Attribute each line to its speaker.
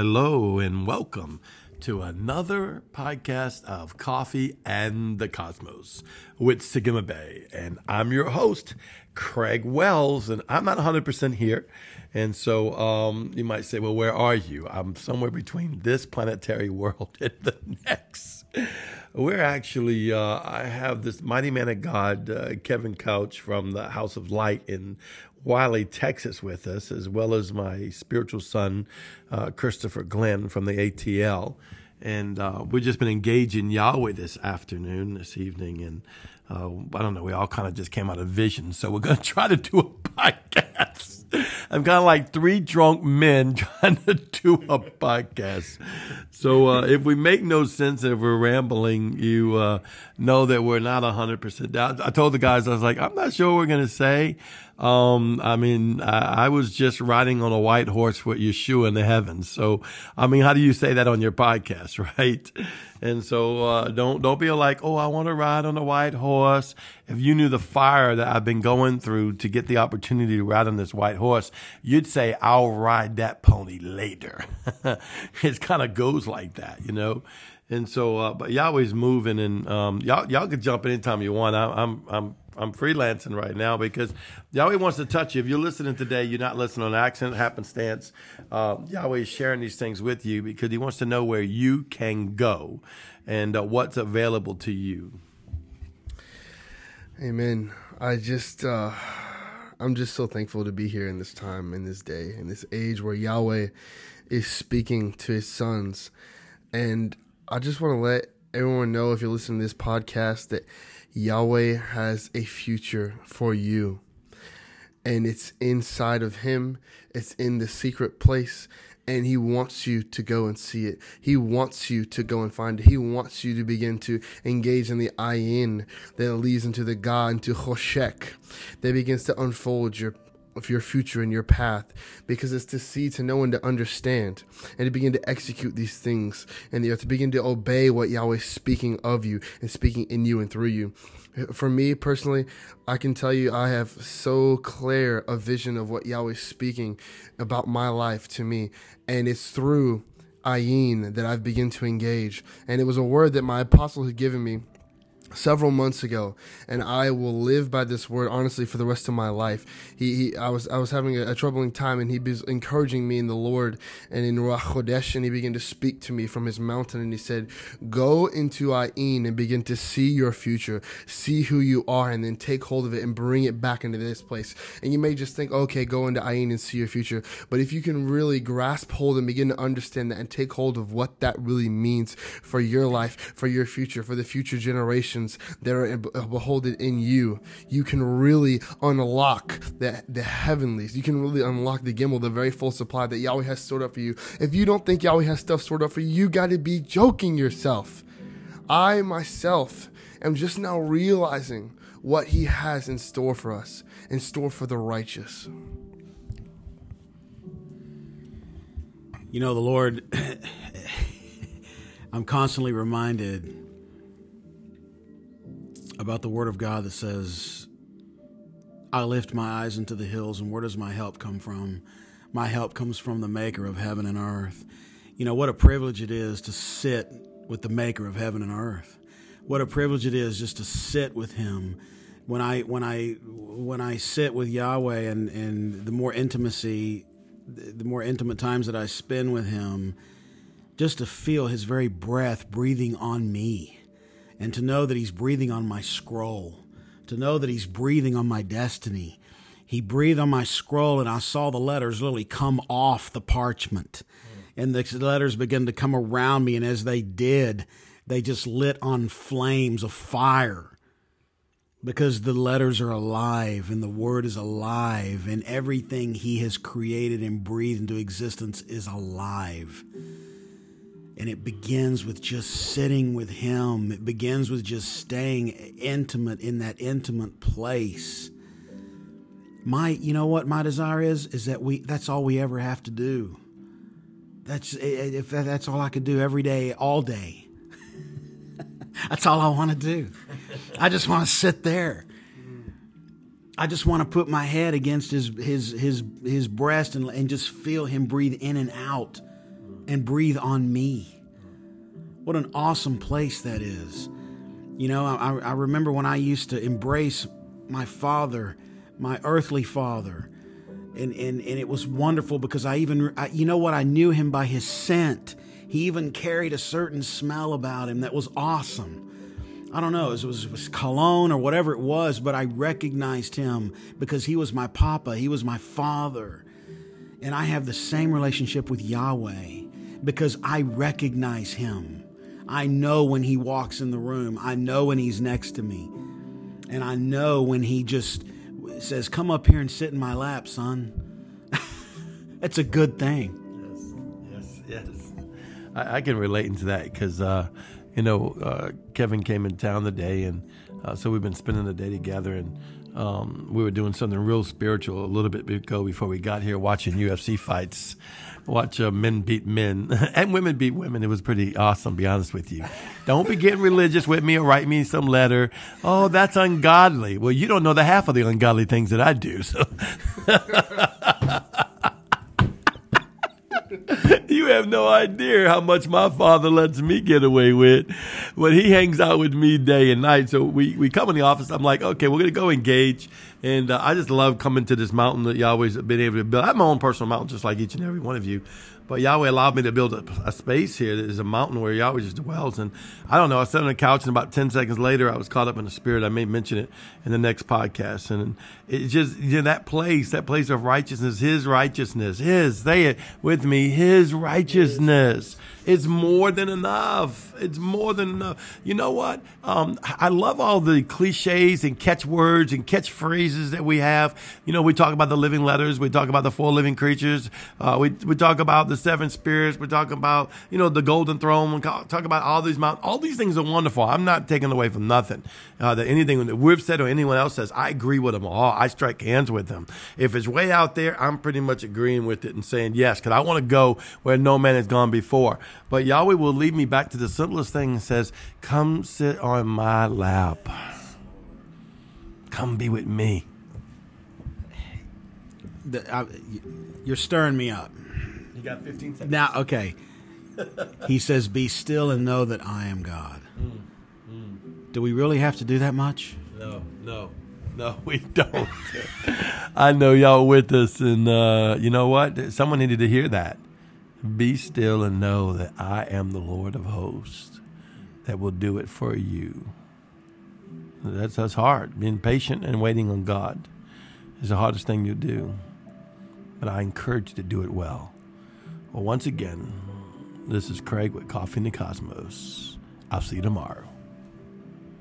Speaker 1: Hello and welcome to another podcast of Coffee and the Cosmos with Sagima Bay. And I'm your host, Craig Wells, and I'm not 100% here. And so um, you might say, well, where are you? I'm somewhere between this planetary world and the next. We're actually, uh, I have this mighty man of God, uh, Kevin Couch from the House of Light in Wylie, Texas, with us, as well as my spiritual son, uh, Christopher Glenn from the ATL. And uh, we've just been engaging Yahweh this afternoon, this evening. And uh, I don't know, we all kind of just came out of vision. So we're going to try to do a podcast. I'm kind of like three drunk men trying to do a podcast. So uh, if we make no sense, if we're rambling, you uh, know that we're not 100% down. I told the guys, I was like, I'm not sure what we're going to say. Um, I mean, I, I, was just riding on a white horse with Yeshua in the heavens. So, I mean, how do you say that on your podcast, right? And so, uh, don't, don't be like, oh, I want to ride on a white horse. If you knew the fire that I've been going through to get the opportunity to ride on this white horse, you'd say, I'll ride that pony later. it kind of goes like that, you know? And so, uh, but Yahweh's moving and, um, y'all, y'all could jump anytime you want. I, I'm, I'm, I'm freelancing right now because Yahweh wants to touch you. If you're listening today, you're not listening on accident, happenstance. Uh, Yahweh is sharing these things with you because He wants to know where you can go and uh, what's available to you.
Speaker 2: Amen. I just, uh, I'm just so thankful to be here in this time, in this day, in this age where Yahweh is speaking to His sons, and I just want to let everyone know if you're listening to this podcast that Yahweh has a future for you. And it's inside of Him, it's in the secret place. And He wants you to go and see it. He wants you to go and find it. He wants you to begin to engage in the ayin that leads into the God, into Choshek, that begins to unfold your of your future and your path because it's to see, to know, and to understand and to begin to execute these things and to begin to obey what Yahweh is speaking of you and speaking in you and through you. For me personally, I can tell you I have so clear a vision of what Yahweh is speaking about my life to me, and it's through ayin that I've begun to engage. And it was a word that my apostle had given me several months ago and I will live by this word honestly for the rest of my life. He, he I was I was having a, a, troubling time and he was encouraging me in the Lord and in Ruach and he began to speak to me from his mountain and he said, "Go into Ayin and begin to see your future, see who you are and then take hold of it and bring it back into this place." And you may just think, "Okay, go into Ayin and see your future." But if you can really grasp hold and begin to understand that and take hold of what that really means for your life, for your future, for the future generation that are uh, beholded in you, you can really unlock the, the heavenlies. You can really unlock the gimel, the very full supply that Yahweh has stored up for you. If you don't think Yahweh has stuff stored up for you, you got to be joking yourself. I myself am just now realizing what He has in store for us, in store for the righteous.
Speaker 3: You know, the Lord, I'm constantly reminded about the Word of God that says, I lift my eyes into the hills, and where does my help come from? My help comes from the Maker of heaven and earth. You know, what a privilege it is to sit with the Maker of heaven and earth. What a privilege it is just to sit with Him. When I when I when I sit with Yahweh and and the more intimacy, the more intimate times that I spend with Him, just to feel His very breath breathing on me and to know that He's breathing on my scroll, to know that He's breathing on my destiny. He breathed on my scroll, and I saw the letters literally come off the parchment. Hmm. And the letters began to come around me, and as they did, they just lit on flames of fire because the letters are alive and the word is alive and everything he has created and breathed into existence is alive. And it begins with just sitting with Him. It begins with just staying intimate in that intimate place. My, you know what my desire is? Is that we, that's all we ever have to do. That's, eh, eh, if that's all I could do every day, all day. that's all I want to do. I just want to sit there. I just want to put my head against his his his his breast and, and just feel him breathe in and out and breathe on me. What an awesome place that is. You know, I, I remember when I used to embrace my father, my earthly father, and, and, and it was wonderful because I even, I, you know what, I knew him by his scent. He even carried a certain smell about him that was awesome. I don't know, it was, it was cologne or whatever it was, but I recognized him because he was my papa, he was my father. And I have the same relationship with Yahweh because I recognize him. I know when he walks in the room, I know when he's next to me. And I know when he just says, Come up here and sit in my lap, son. It's a good thing.
Speaker 1: Yes, yes, yes. I, I can relate into that because, uh, you know, uh, Kevin came in town today, and uh, so we've been spending the day together, and um, we were doing something real spiritual a little bit ago before we got here, watching UFC fights, watch uh, men beat men and women beat women. It was pretty awesome, be honest with you. Don't be getting religious with me or write me some letter. Oh, that's ungodly. Well, you don't know the half of the ungodly things that I do. So. have no idea how much my father lets me get away with when he hangs out with me day and night. So we, we come in the office. I'm like, okay, we're going to go engage. And uh, I just love coming to this mountain that Yahweh's been able to build. I have my own personal mountain, just like each and every one of you. But Yahweh allowed me to build a, a space here. There's a mountain where Yahweh just dwells. And I don't know, I sat on the couch and about 10 seconds later, I was caught up in the spirit. I may mention it in the next podcast. And it's just, you know, that place, that place of righteousness, His righteousness, His, say it with me, His righteousness. It's more than enough. It's more than enough. You know what? Um, I love all the cliches and catchwords and catchphrases that we have. You know, we talk about the living letters. We talk about the four living creatures. Uh, we, we talk about the seven spirits. We talk about, you know, the golden throne. We talk about all these mountains. All these things are wonderful. I'm not taking away from nothing uh, that anything that we've said or anyone else says. I agree with them all. I strike hands with them. If it's way out there, I'm pretty much agreeing with it and saying yes, because I want to go where no man has gone before. But Yahweh will lead me back to the simplest thing and says, Come sit on my lap. Come be with me.
Speaker 3: The, I, you're stirring me up.
Speaker 1: You got 15 seconds.
Speaker 3: Now, okay. he says, Be still and know that I am God. Do we really have to do that much?
Speaker 1: No, no, no, we don't. I know y'all with us, and uh, you know what? Someone needed to hear that. Be still and know that I am the Lord of hosts that will do it for you. That's, that's hard. Being patient and waiting on God is the hardest thing you do. But I encourage you to do it well. Well, once again, this is Craig with Coffee in the Cosmos. I'll see you tomorrow.